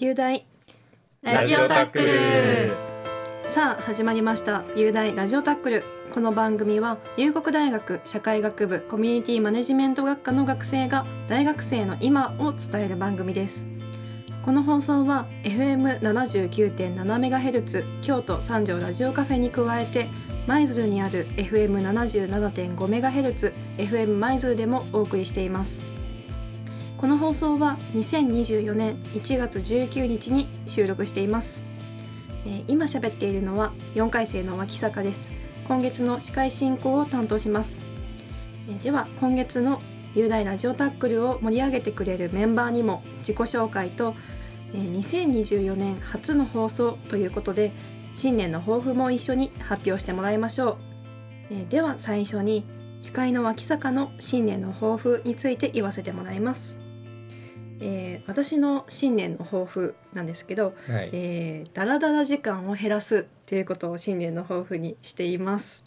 雄大。ラジオタックル。さあ始まりました。雄大ラジオタックル。この番組は龍谷大学社会学部コミュニティマネジメント学科の学生が大学生の今を伝える番組です。この放送は FM79.7MHz 京都三条ラジオカフェに加えて舞鶴にある FM77.5MHz FM 舞鶴でもお送りしていますこの放送は2024年1月19日に収録しています、えー今喋っているのは4回生の脇坂です。今月の司会進行を担当します、えーでは今月の雄大ラジオタックルを盛り上げてくれるメンバーにも自己紹介と、えー2024年初の放送ということで新年の抱負も一緒に発表してもらいましょう、えーでは最初に司会の脇坂の新年の抱負について言わせてもらいます、えー私の新年の抱負なんですけど、はい。えー、だらだら時間を減らすっていうことを新年の抱負にしています、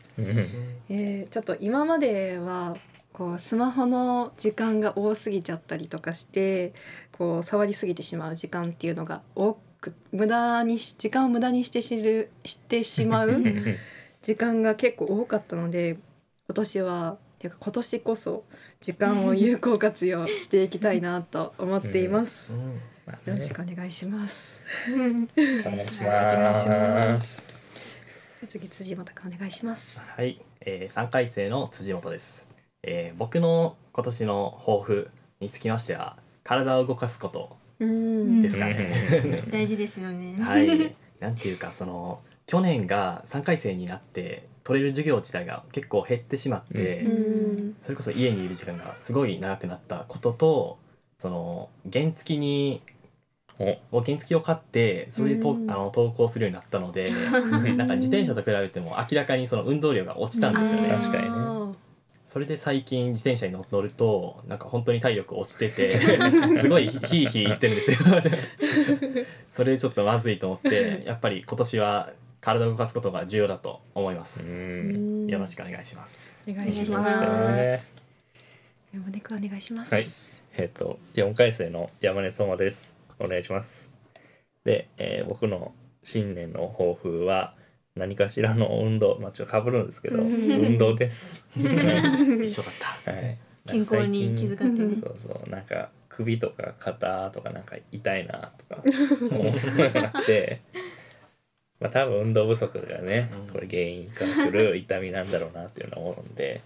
えーちょっと今まではこうスマホの時間が多すぎちゃったりとかしてこう触りすぎてしまう時間っていうのが多く無駄にし時間を無駄にしてしるしてしまう 時間が結構多かったので今年はっていうか今年こそ時間を有効活用していきたいなと思っています。まあねよろしくお願いします。お願いしま。ます次辻本君お願いします。はい、えー、3回生の辻本です、えー、僕の今年の抱負につきましては体を動かすことうんですかね、大事ですよね。はい なんていうかその去年が3回生になって取れる授業自体が結構減ってしまって、うん。それこそ家にいる時間がすごい長くなったこととその原付にお、原付を買ってそれでと、うん。あの登校するようになったのでなんか自転車と比べても明らかにその運動量が落ちたんですよね。うん。確かにね。あそれで最近自転車に乗乗るとなんか本当に体力落ちててすごいヒーヒー言ってるんですよ。それちょっとまずいと思ってやっぱり今年は体を動かすことが重要だと思いまうす、よろしくお願いしますお願いしま。ますね山根君お願いします。はい。えっ、と四回生の山根相馬です。お願いします。で、えー僕の新年の抱負は何かしらの運動、まあちょっと被るんですけど、うん運動です。一緒だったはい。健康に気遣ってね。そうそうなんか首とか肩とかなんか痛いなとか思ってまあ多分運動不足がねうん。これ原因からくる痛みなんだろうなっていうのを思うんで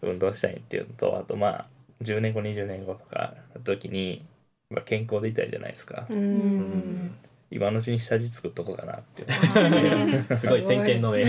運動したいっていうのとあとまあ10年後20年後とかの時に、まあ、健康でいたいじゃないですか。ううん。ん。今のうちに下地作っとこうかなって すごい先見の明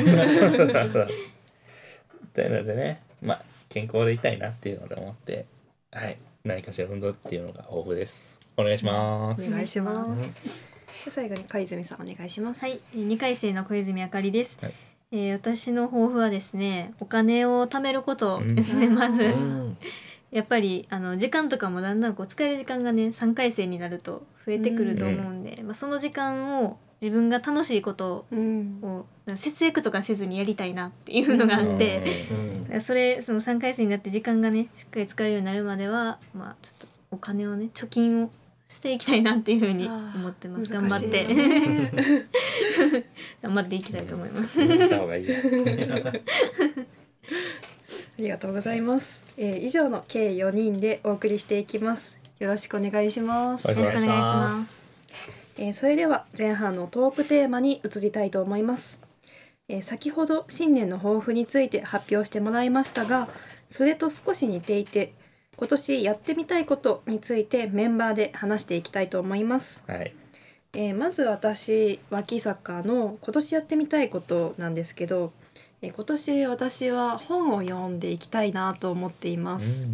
というのでねまあ健康でいたいなっていうので思ってはい。何かしら運動っていうのが豊富です。お願いします、お願いします。で最後に海泉さんお願いします。はい、二回生の小泉あかりです。はいえー私の抱負はですね、お金を貯めることですね。まず、うん やっぱりあの時間とかもだんだんこう使える時間がね、三回生になると増えてくると思うんで、まあその時間を自分が楽しいことうん。を節約とかせずにやりたいなっていうのがあって。うん それその3回生になって時間がねしっかり使えるようになるまではまあちょっとお金をね貯金をしていきたいなっていうふうに思ってます。頑張って。頑張っていきたいと思います。うんした方がいいよ。ありがとうございます。えー以上の計4人でお送りしていきます。よろしくお願いします。はいよろしくお願いします。えーそれでは前半のトークテーマに移りたいと思います、えー先ほど新年の抱負について発表してもらいましたがそれと少し似ていて今年やってみたいことについてメンバーで話していきたいと思います、はい。えーまず私脇坂の今年やってみたいことなんですけど、えー今年私は本を読んでいきたいなと思っています、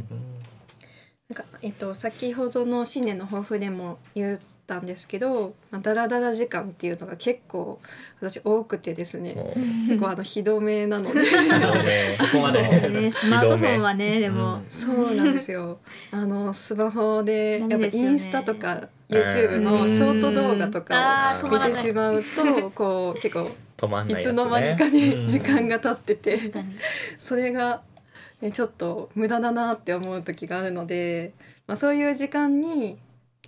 なんかえっと先ほどの新年の抱負でも言ったんですけど、まあ、ダラダラ時間っていうのが結構私多くてですねも結構あのひどめなので。うね そこまで。ねスマートフォンはねでも、そうなんですよ。あのスマホでやっぱインスタとか YouTube のショート動画とかを見てしまうとこう結構止まんないやつね。いつの間にかうねん。時間が経っててそれが、ね、ちょっと無駄だなって思う時があるので、まあ、そういう時間に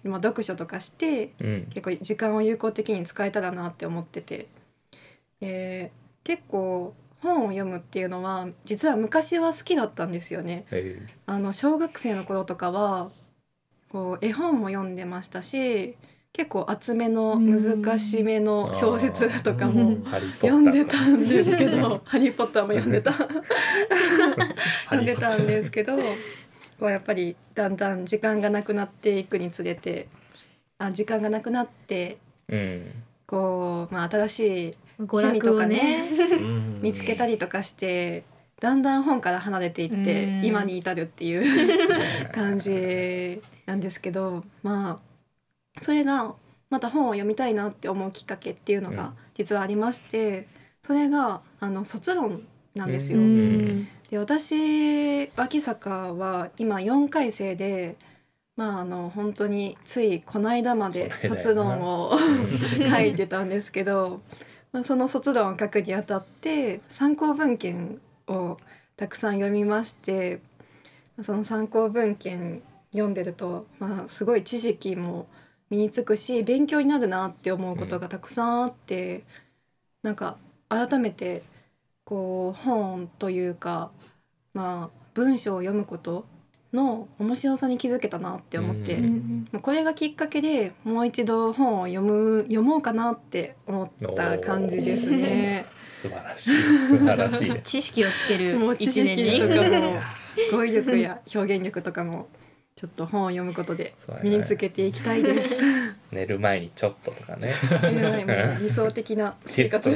まあ、読書とかしてうん。結構時間を有効的に使えたらなって思ってて、えー結構本を読むっていうのは実は昔は好きだったんですよね。へあの小学生の頃とかはこう絵本も読んでましたし結構厚めの難しめの小説とかえも読んでたんですけど「ハリー・ポッター」も読んでた。ハ 読んでたんですけどこうやっぱりだんだん時間がなくなっていくにつれてあ時間がなくなってうんこう、まあ、新しい娯趣味とかねねうん 見つけたりとかしてだんだん本から離れていってうん。今に至るっていう 感じなんですけどまあそれがまた本を読みたいなって思うきっかけっていうのうん。が実はありましてそれがあの卒論なんですよ。うんで私脇坂は今4回生でまああの本当についこの間まで卒論を 書いてたんですけど、まあ、その卒論を書くにあたって参考文献をたくさん読みましてその参考文献読んでると、まあ、すごい知識も身につくし勉強になるなって思うことがたくさんあって、なんか改めてこう本というかまあ文章を読むことの面白さに気づけたなって思って、うんまあこれがきっかけでもう一度本を読む読もうかなって思った感じですね。素晴らしい素晴らしい。ね 知識をつけるもう知一年識とにかも 語彙力や表現力とかもちょっと本を読むことで身につけていきたいです。寝る前にちょっととかね。はいもう理想的な生活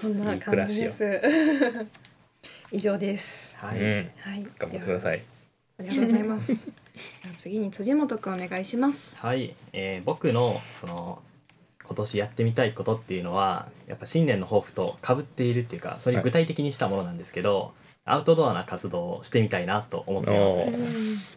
そんな感じです。以上です。はい、うんはい。頑張ってください。いありがとうございます。次に辻本くんお願いします。はい、えー僕のその今年やってみたいことっていうのはやっぱ新年の抱負と被っているっていうかそれを具体的にしたものなんですけど、アウトドアな活動をしてみたいなと思っています。そう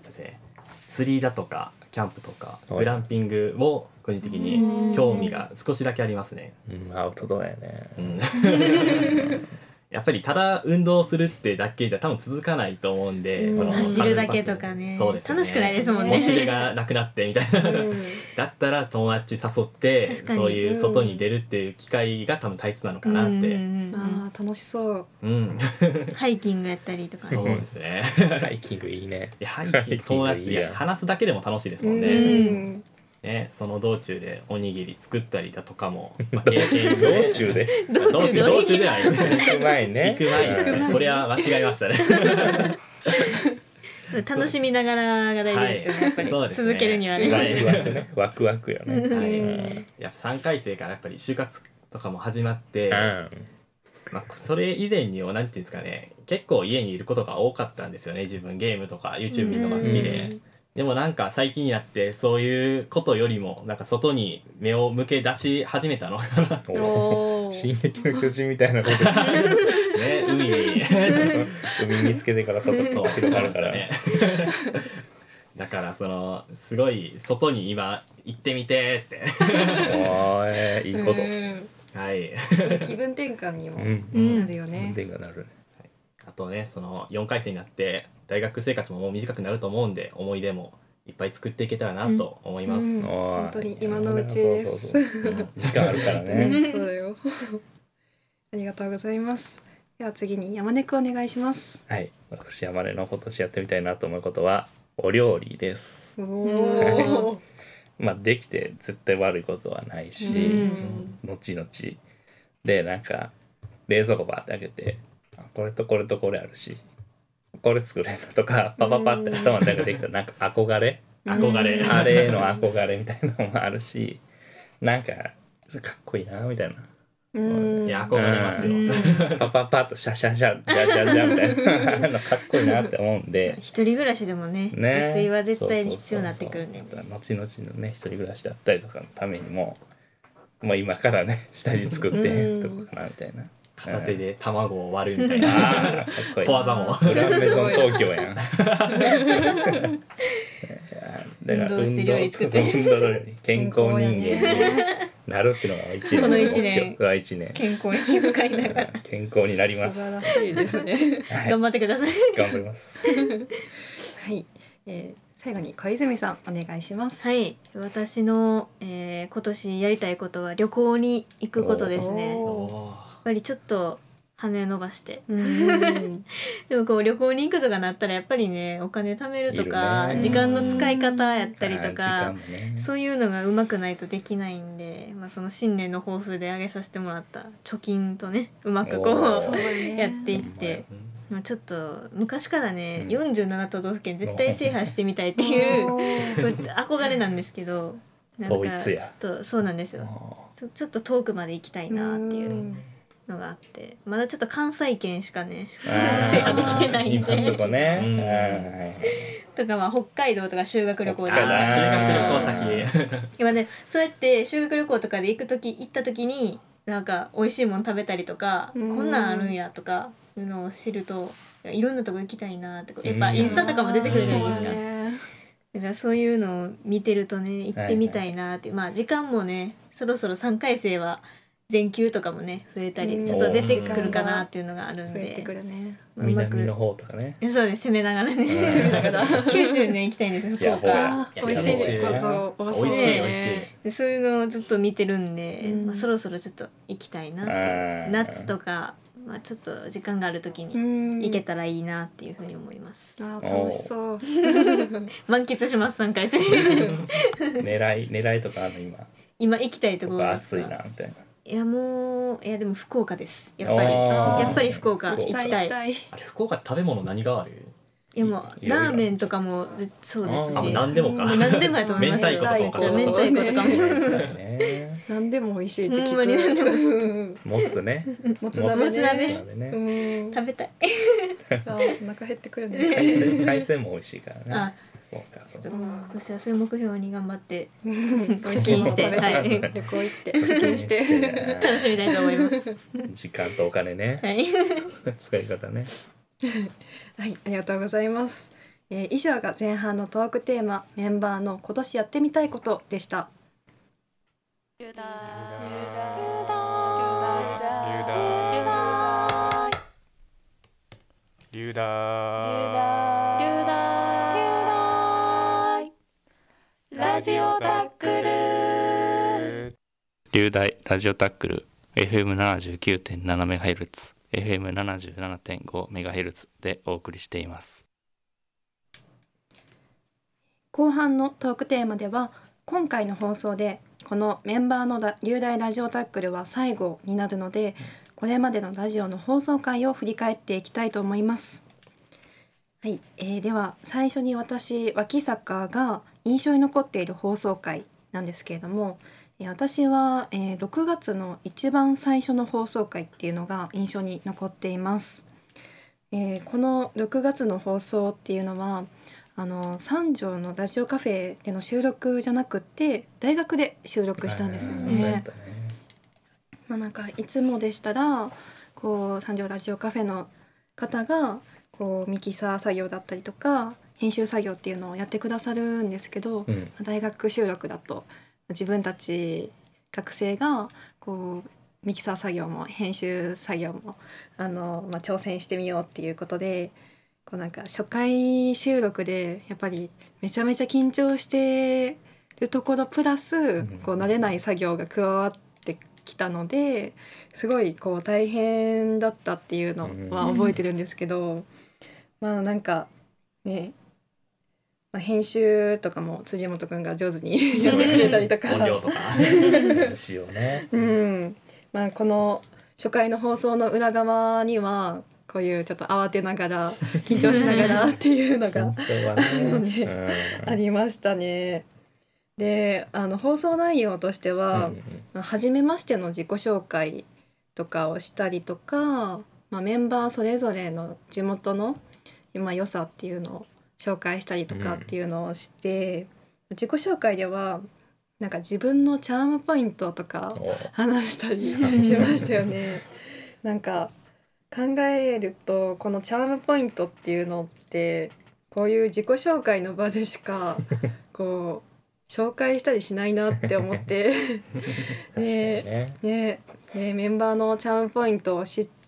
ですね釣りだとかキャンプとかはいグランピングを個人的に興味が少しだけありますね。うん。アウトドアやね。うん。やっぱりただ運動するってだけじゃ多分続かないと思うんで、うん。その走るだけとかね。そうですよね。楽しくないですもんね。モチベがなくなってみたいな。だったら友達誘ってそういう外に出るっていう機会が多分大切なのかなって、うん。うん。うんああ楽しそう。うん、ハイキングやったりとか。そうねですね。ハイキングいいね。いやハイキング友達で話すだけでも楽しいですうもんね。ん。ねその道中でおにぎり作ったりだとかも、まあ、経験道中で？道道中道中では。ないですね。行く前。にね行く前。にね。これは間違えましたね。楽しみながらが大事ですよね、やっぱり。ね。続けるにはね、はいワクワクね。ワクワクよね。はい。うんやっぱ3回生からやっぱり就活とかも始まって、うん。まあ、それ以前には何ていうんですかね。結構家にいることが多かったんですよね。自分ゲームとか YouTube 見るのが好きで。うんでもなんか最近になってそういうことよりもなんか外に目を向け出し始めたのかな。おおー。進撃の巨人みたいなこと。ね 海に海見つけてから外そう広がるから。ねだからそのすごい外に今行ってみてって。おーいいこと。うんはい。気分転換にもうん。うんなるよね。電がなるあとねその4回生になって大学生活ももう短くなると思うんで思い出もいっぱい作っていけたらなと思います、うん。おー本当に今のうちです。そうそうそう。時間あるからうね。ん そうだよ。ありがとうございます。では次に山根くんお願いします。はい。私山根の今年やってみたいなと思うことはお料理です。おお。まあできて絶対悪いことはないし、うん。後々。でなんか冷蔵庫バーって開けてあこれとこれとこれあるしこれ作れんのとかパパパって頭の中でできたなんか憧れ？憧れ、あれへの憧れみたいなのもあるしなんかかっこいいなみたいな。うん。いや憧れますよ、うん。パパパッとシャシャシャジャジャジャみたいなのかっこいいなって思うんで。一人暮らしでもねね。自炊は絶対に必要になってくるんでそうそうそう。後々のね一人暮らしだったりとかのためにももう今からね下地作ってうん。とこかなみたいな片手で卵を割るみたいな。小技も。グランメゾン東京やん。だから運動して料理作って。運動健康人間になるっていうのが一年この一年。が一年。健康に気遣いながら。健康になります。素晴らしいですね。はい。頑張ってください。頑張ります。はい。えー最後に小泉さんお願いします。はい。私の、えー今年やりたいことは旅行に行くことですねぱりちょっと羽伸ばして。うん。でもこう旅行に行くとかなったらやっぱりねお金貯めるとか時間の使い方やったりとかね。そういうのがうまくないとできないんで、まあ、その新年の抱負で挙げさせてもらった貯金とねうまくこう。やっていって、まあ、ちょっと昔からね、47都道府県絶対制覇してみたいっていう憧れなんですけどなんかちょっとそうなんですよ。ちょっと遠くまで行きたいなっていうのがあってまだちょっと関西圏しかね制覇できてないんで。今んとこね。うん。はいとかまあ北海道とか修学旅行とか。ー。修学旅行先。今ねそうやって修学旅行とかで行く時行った時になんか美味しいもの食べたりとかうん。こんなんあるんやとかいうのを知るといろんなとこ行きたいなってやっぱうんインスタとかも出てくるじゃないですか。そうだからそういうのを見てるとね行ってみたいなっていう、まあ時間もねそろそろ3回生は全休とかもね増えたうん。りちょっと出てくるかなっていうのがあるん増えてくでるね。まあうまく南の方とかね。そうです攻めながらね。うん。九州ね行きたいんですよ福岡。美味しいこと多そう美味しい美味しい。でそういうのをずっと見てるんで、うん。まあ、そろそろちょっと行きたいなって夏とか、まあ、ちょっと時間がある時にうん。行けたらいいなっていうふうに思います、あー楽しそう。満喫します3回戦。狙い狙いとかあるの今？今行きたいとこころですこ暑いかなみたいないやもういやでも福岡です。やっぱり。あー。やっぱり福岡行きたい。行きたい。あれ福岡食べ物何がある？いやもういろいろラーメンとかもそうですし。あもう何でもか。もう何でもやと思いますよ。明太子とか明太子とかも。ね何でも美味しいって聞く。ほんまに何でも美味しい。うんもつね。もつ鍋。ね。もつ鍋。鍋。ねうん。食べたい。あーお腹減ってくるね。海鮮海鮮も美味しいからね。あ今年はそういう目標に頑張って貯貯金してはい。旅行行って。貯金して。楽しみたいと思います。時間とお金ね。はい。使い方ね。はい、ありがとうございます。えー以上が前半のトークテーマメンバーの今年やってみたいことでした。流大ジオタックル。流大ラジオタックル。FM79.7MHz FM77.5MHz でお送りしています。後半のトークテーマでは今回の放送でこのメンバーのラ流大ラジオタックルは最後になるのでこれまでのラジオの放送回を振り返っていきたいと思います。はい、えーでは最初に私脇坂が印象に残っている放送回なんですけれども、えー私は、えー6月の一番最初の放送回っていうのが印象に残っています。えーこの6月の放送っていうのはあの三条のラジオカフェでの収録じゃなくって大学で収録したんですよ。ねまあなんかいつもでしたらこう三条ラジオカフェの方がこうミキサー作業だったりとか編集作業っていうのをやってくださるんですけど、うん。大学収録だと自分たち学生がこうミキサー作業も編集作業もあの、まあ、挑戦してみようっていうことでこうなんか初回収録でやっぱりめちゃめちゃ緊張してるところプラスん。こう慣れない作業が加わってきたのですごいこう大変だったっていうのは覚えてるんですけど、まあなんかねまあ、編集とかも辻本くんが上手にやってくれたりとか。音量とかね。うん。まあ、この初回の放送の裏側にはこういうちょっと慌てながら 緊張しながらっていうのがねうん ありましたね。であの放送内容としては、うん。まあ初めましての自己紹介とかをしたりとか、まあ、メンバーそれぞれの地元の今良さっていうのを紹介したりとかっていうのをして、自己紹介ではなんか自分のチャームポイントとかお話したりしましたよね。なんか考えるとこのチャームポイントっていうのってこういう自己紹介の場でしか こう紹介したりしないなって思って。ね。ね。ね。メンバーのチャームポイントを知って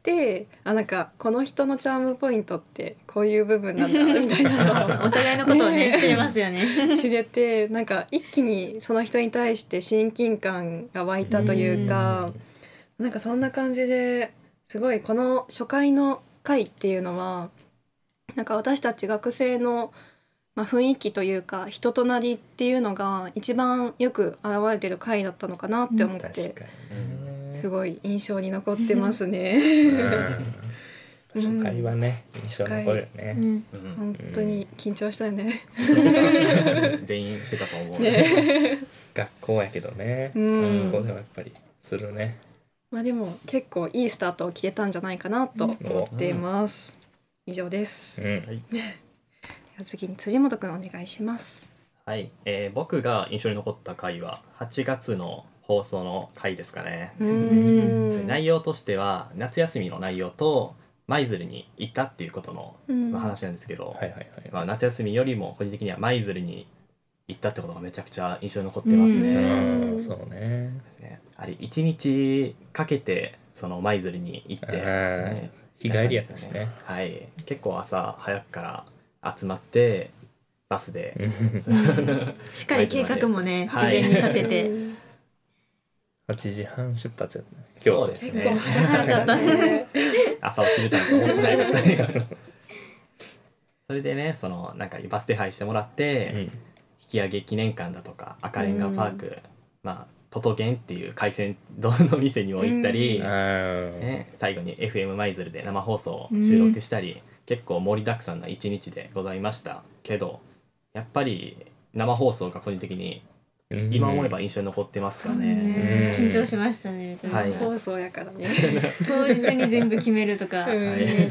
あなんかこの人のチャームポイントってこういう部分なんだみたいな。の お互いのことをね知れますよね。を 知れてなんか一気にその人に対して親近感が湧いたというかなんかそんな感じですごいこの初回の回っていうのはなんか私たち学生の、まあ、雰囲気というか人となりっていうのが一番よく現れてる回だったのかなって思って、確かにね。すごい印象に残ってますね。うん。初回はね印象残るよね。うん。うん。本当に緊張したよね。全員してたと思う、ね。学校やけどね。うん。学校でもやっぱりするね。まあでも結構いいスタートを切れたんじゃないかなと思っています。以上です。でうんは次に辻本くんお願いします。はい、えー僕が印象に残った回は8月の放送の回ですかね、内容としては夏休みの内容と舞鶴に行ったっていうことの、話なんですけど、はいはいはい。まあ、夏休みよりも個人的には舞鶴に行ったってことがめちゃくちゃ印象に残ってますうね。んそうね。あれ1日かけてその舞鶴に行って、ね日帰りやったしね。はい。結構朝早くから集まってバスで。しっかり計画もね事はい前に立てて。8時半出発やったね。そうです結構ね早かったね。朝起きるためと思ってないかったねそれでねそのなんかバス手配してもらって、うん。引き上げ記念館だとか赤レンガパーク、まあトトゲンっていう海鮮丼の店にも行ったり、あー。ね、最後に FM 舞鶴で生放送を収録したり、結構盛りだくさんな一日でございましたけどやっぱり生放送が個人的にうん。今思えば印象に残ってますかね。ねうん緊張しましたね。めちゃめちゃ、はい。放送やからね。当日に全部決めるとか、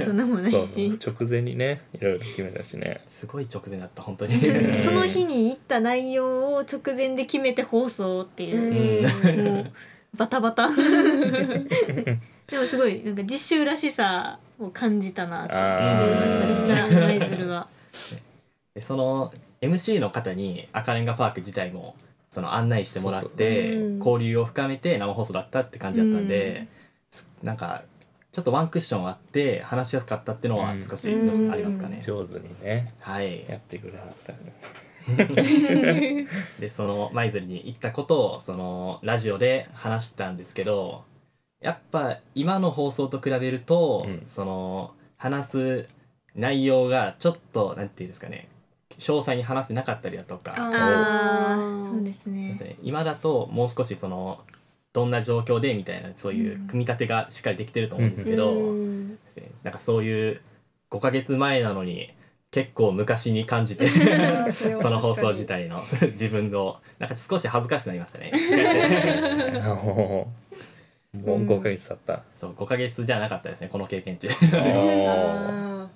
そんなもんないし。直前にねいろいろ決めたしね。すごい直前だった本当に。ん。その日に行った内容を直前で決めて放送っていう、うん。もうバタバタ。でもすごいなんか実習らしさを感じたなと思いましためっちゃ舞鶴は。でその MC の方に赤レンガパーク自体もその案内してもらってそうそう。うん。交流を深めて生放送だったって感じだったんで、すなんかちょっとワンクッションあって話しやすかったっていうのはうん。少しうんありますかね。上手にねはい。やってくれはったで その舞鶴に行ったことをそのラジオで話したんですけどやっぱ今の放送と比べると、うん。その話す内容がちょっとなんていうんですかね詳細に話せなかったりだとか。そうですね。ですね。今だともう少しそのどんな状況でみたいなそういう組み立てがしっかりできてると思うんですけど、うん。ですね。なんかそういう5ヶ月前なのに結構昔に感じて その放送自体の 自分のなんか少し恥ずかしくなりましたね。あもうもう5ヶ月経った、そう5ヶ月じゃなかったですねこの経験中 あー。あ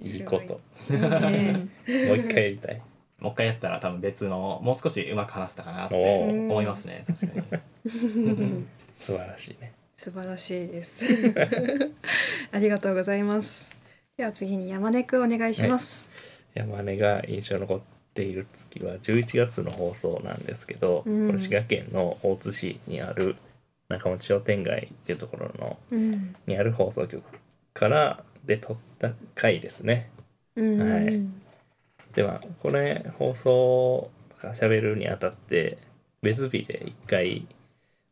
いいこと。ねもう一回やりたい。もう一回やったら多分別のもう少しうまく話せたかなって思いますね確かに。ー 素晴らしいね。素晴らしいです。ありがとうございます。では次に山根くんお願いします。山根が印象に残っている月は11月の放送なんですけど、うん。これ滋賀県の大津市にある中町商店街っていうところのうん。にある放送局からで撮った回ですね。うん。はいではこれ放送とか喋るにあたって別日で一回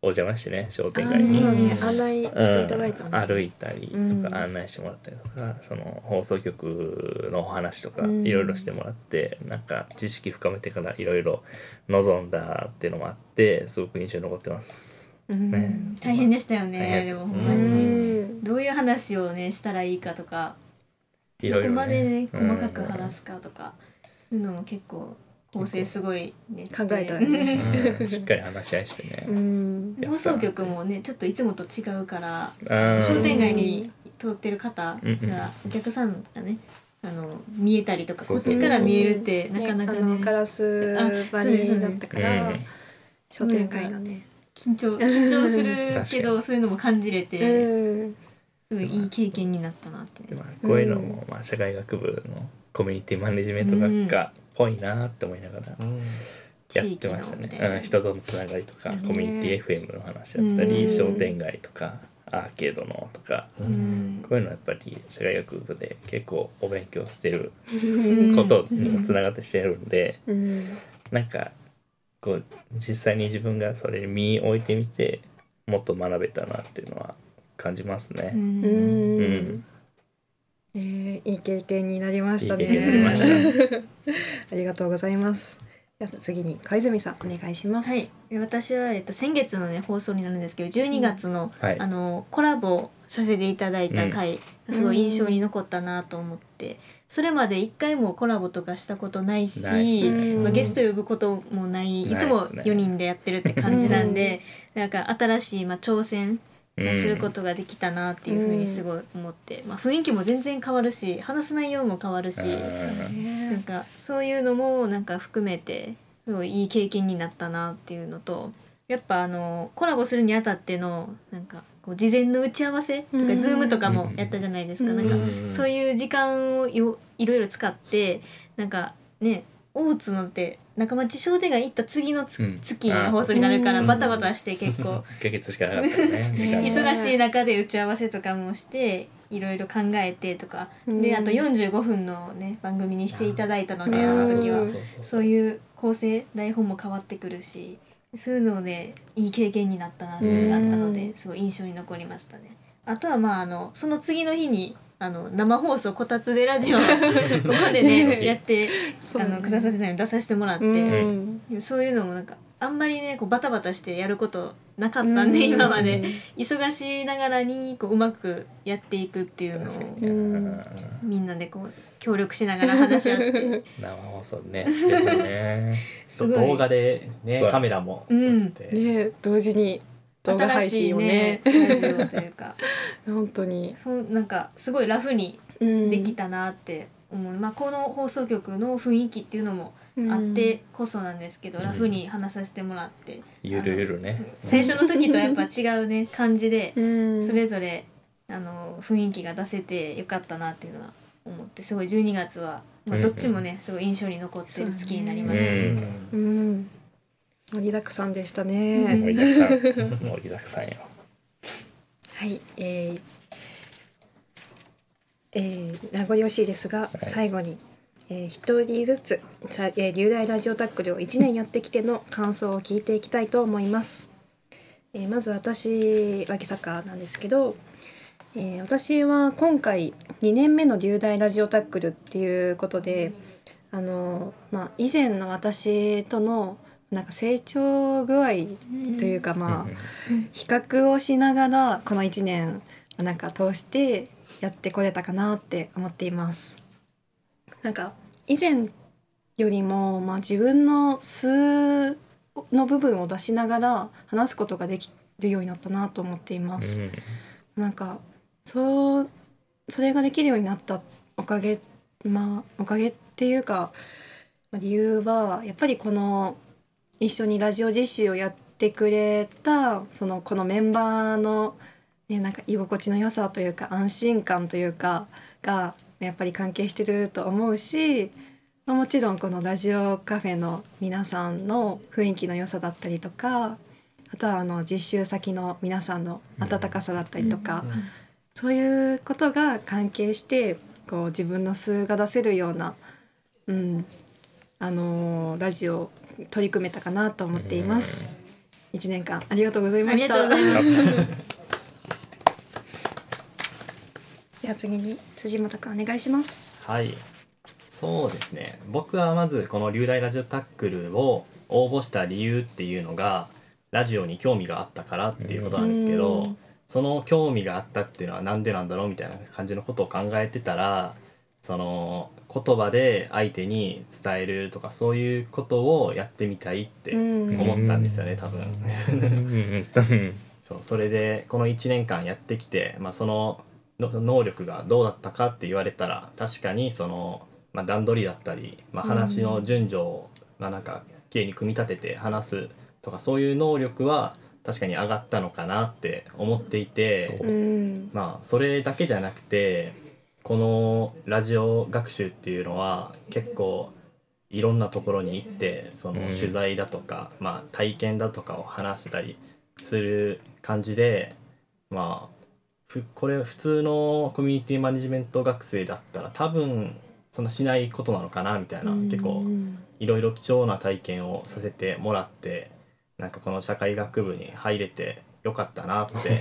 お邪魔してね商店街にね、案内していただいたうん、ね。歩いたりとか、うん案内してもらったりとかその放送局のお話とかうんいろいろしてもらって、なんか知識深めてからいろいろ望んだっていうのもあってすごく印象に残ってます。うん。ね。大変でしたよね、でもほうんまに、ん。どういう話をねしたらいいかとか。どこまでねうん。細かく話すかとか、そういうのも結構構成すごいね考えたよね。うん。しっかり話し合いしてね。うん。放送局もねちょっといつもと違うからうん。商店街に通ってる方がお客さんがねあの見えたりとかこっちから見えるってなかなかあのねガラス張りだったからうん。商店街のね。緊張緊張する けどそういうのも感じれていいい経験になったなって。でまあこういうのもまあ社会学部のコミュニティマネジメント学科っぽいなって思いながらうん。やってましたね。うん、人とのつながりとかね。コミュニティ FM の話だったり、うん。商店街とかアーケードのとかうん。こういうのはやっぱり社会学部で結構お勉強してるうん。ことにもつながってしてるんでうん。なんかこう実際に自分がそれに身を置いてみてもっと学べたなっていうのは感じますね。ううん。んえーいい経験になりましたね。いいた。ありがとうございます。じゃあ次に小泉さんお願いします。はい、私は、えっと、先月のね放送になるんですけど12月の,、はい。あのコラボさせていただいた回がすごい印象に残ったなと思って、それまで一回もコラボとかしたことないしないですね。まあ、ゲスト呼ぶこともないいつもないですね。4人でやってるって感じなんで、なんか新しい、まあ、挑戦うんすることができたなっていうふうにすごい思って、まあ、雰囲気も全然変わるし話す内容も変わるし。うん。なんかそういうのもなんか含めてすごいいい経験になったなっていうのとやっぱあのコラボするにあたってのなんかこう事前の打ち合わせとか、うんズームとかもやったじゃないですか、うんなんかうんそういう時間をよいろいろ使ってなんかね大津のって中町商店街行った次のつ、うん。月の放送になるからうんバタバタして結構1ヶ月しかなかったよね 忙しい中で打ち合わせとかもしていろいろ考えてとか、うん。であと45分のね番組にしていただいたので、うんあの時は。うんそういう構成台本も変わってくるしそういうのでいい経験になったなっていうのがあったので、うん。すごい印象に残りましたね。あとはまああのその次の日にあの生放送こたつでラジオここ でね やってあのくださってたのに出させてもらって、うん。そういうのもなんかあんまりねこうバタバタしてやることなかったんで、今まで。忙しいながらにこううまくやっていくっていうのをみんなでこう協力しながら話し合って。生放送ね。ね。動画でねカメラもうん撮って、ね同時に動画配信をね。新しいねラジオというか。本当に、なんかすごいラフにうんできたなって思う、まあ、この放送局の雰囲気っていうのもあってこそなんですけど、うん。ラフに話させてもらって。ゆるゆるね。最初の時とやっぱ違うね感じでうん。それぞれあの雰囲気が出せてよかったなっていうのは思ってすごい12月は、まあ、うんどっちもねすごい印象に残ってる月になりました。うね。ん。うん。盛りだくさんでした盛ね、りだくさん。盛りだくさんよ。はいえーえー名残惜しいですが、い。最後に、えー一人ずつさ、えー、流大ラジオタックルを1年やってきての感想を聞いていきたいと思います、えーまず私脇坂なんですけど、えー私は今回2年目の流大ラジオタックルっていうことであの、まあ、以前の私とのなんか成長具合というか、まあ、比較をしながらこの1年なんか通してやってこれたかなって思っています。なんか以前よりも、まあ、自分の素の部分を出しながら話すことができるようになったなと思っています。なんかそうそれができるようになったおかげまあおかげっていうか理由はやっぱりこの一緒にラジオ実習をやってくれたそのこのメンバーの、ね、なんか居心地の良さというか安心感というかがやっぱり関係してると思うしもちろんこのラジオカフェの皆さんの雰囲気の良さだったりとかあとはあの実習先の皆さんの温かさだったりとか、そういうことが関係してこう自分の素が出せるような、うんあのーラジオを取り組めたかなと思っています。一年間ありがとうございあました。では次に辻本くんお願いします。はいそうですね僕はまずこの流大ラジオタックルを応募した理由っていうのがラジオに興味があったからっていうことなんですけど、うんその興味があったっていうのはなんでなんだろうみたいな感じのことを考えてたらその言葉で相手に伝えるとかそういうことをやってみたいってうん。思ったんですよね多分。うん。そうそれでこの1年間やってきて、まあ、そのの能力がどうだったかって言われたら確かにその、まあ、段取りだったり、まあ、話の順序を、まあ、なん。か綺麗に組み立てて話すとかそういう能力は確かに上がったのかなって思っていてそう。うん。まあそれだけじゃなくてこのラジオ学習っていうのは結構いろんなところに行ってそのうん。取材だとか、まあ、体験だとかを話したりする感じでまあふこれ普通のコミュニティマネジメント学生だったら多分そんなしないことなのかなみたいな結構いろいろ貴重な体験をさせてもらってなんかこの社会学部に入れてよかったなって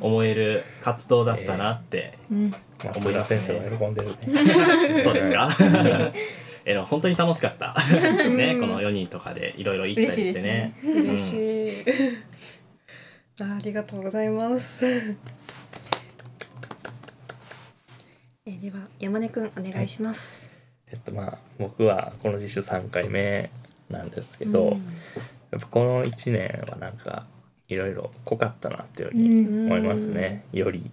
思える活動だったなって、うん。松田先生は喜んでるね。そうですか？えでも本当に楽しかった。ねこの4人とかでいろいろ行ったりしてね。嬉しい。あありがとうございます。えーでは山根くんお願いします。えっとまあ僕はこの実習3回目なんですけど、やっぱこの1年はなんかいろいろ濃かったなっていうふうに思いますね、より。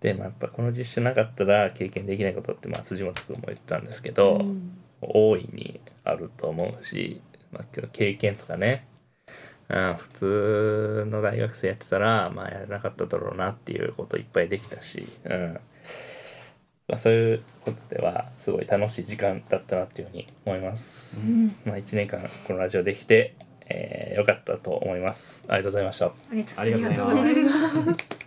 で、まあ、やっぱこの実習なかったら経験できないことって、まあ、辻本君も言ってたんですけど、大いにあると思うし、まあ、経験とかね、うん、普通の大学生やってたら、まあ、やらなかっただろうなっていうこといっぱいできたし、うん。まあ、そういうことではすごい楽しい時間だったなっていうふうに思います。まあ、1年間このラジオできて、えー、よかったと思います。ありがとうございました。ありがとうございます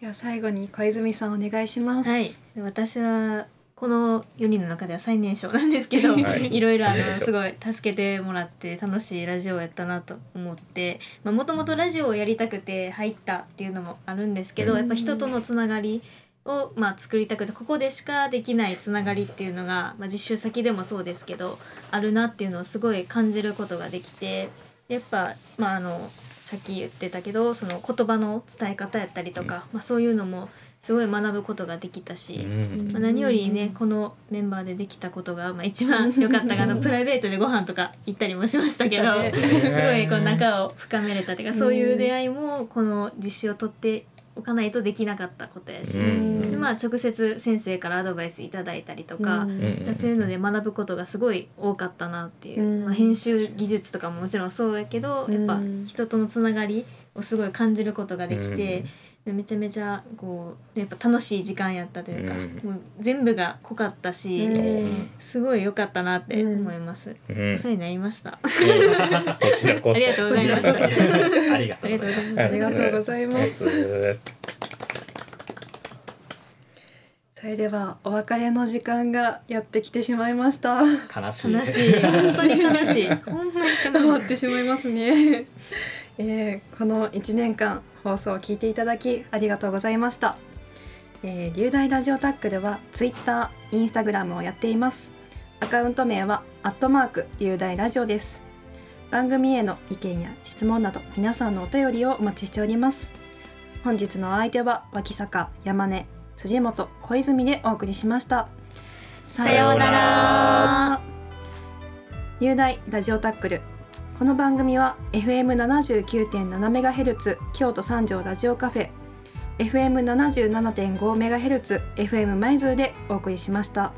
では最後に小泉さんお願いします。はい、私はこの4人の中では最年少なんですけど、はいい、ろいろあのすごい助けてもらって楽しいラジオをやったなと思ってもともとラジオをやりたくて入ったっていうのもあるんですけど、やっぱ人とのつながりを、まあ、作りたくてここでしかできないつながりっていうのが、まあ、実習先でもそうですけどあるなっていうのをすごい感じることができてやっぱまああのさっき言ってたけどその言葉の伝え方やったりとか、まあ、そういうのもすごい学ぶことができたし、うん。まあ、何よりねこのメンバーでできたことが、まあ、一番良かったがあのプライベートでご飯とか行ったりもしましたけどすね。ごいこう仲を深めれたというかそういう出会いもこの実習を取っておかないとできなかったことやし、うん。でまあ直接先生からアドバイスいただいたりとか。そういうので学ぶことがすごい多かったなっていう、うん。まあ、編集技術とかももちろんそうやけど、やっぱうん。人とのつながりをすごい感じることができて、でめちゃめちゃこうやっぱ楽しい時間やったというか、うんもう全部が濃かったし、うんすごい良かったなって思います。うんお世話になりました。こちらこそ。ありがとうございました。ありがとうございますありがとうございます。す。それではお別れの時間がやってきてしまいました。悲しい悲しい。本当に悲しい。ほんまに終悲しい。わってしまいますね。えーこの1年間放送を聞いていただきありがとうございました。えー、流大ラジオタックルはツイッター、インスタグラムをやっています。アカウント名はアットマーク流大ラジオです。番組への意見や質問など皆さんのお便りをお待ちしております。本日のお相手は脇坂、山根、辻本、小泉でお送りしました。さようなら。入大ラジオタックルこの番組は FM79.7MHz 京都三条ラジオカフェ FM77.5MHz FM 舞鶴でお送りしました。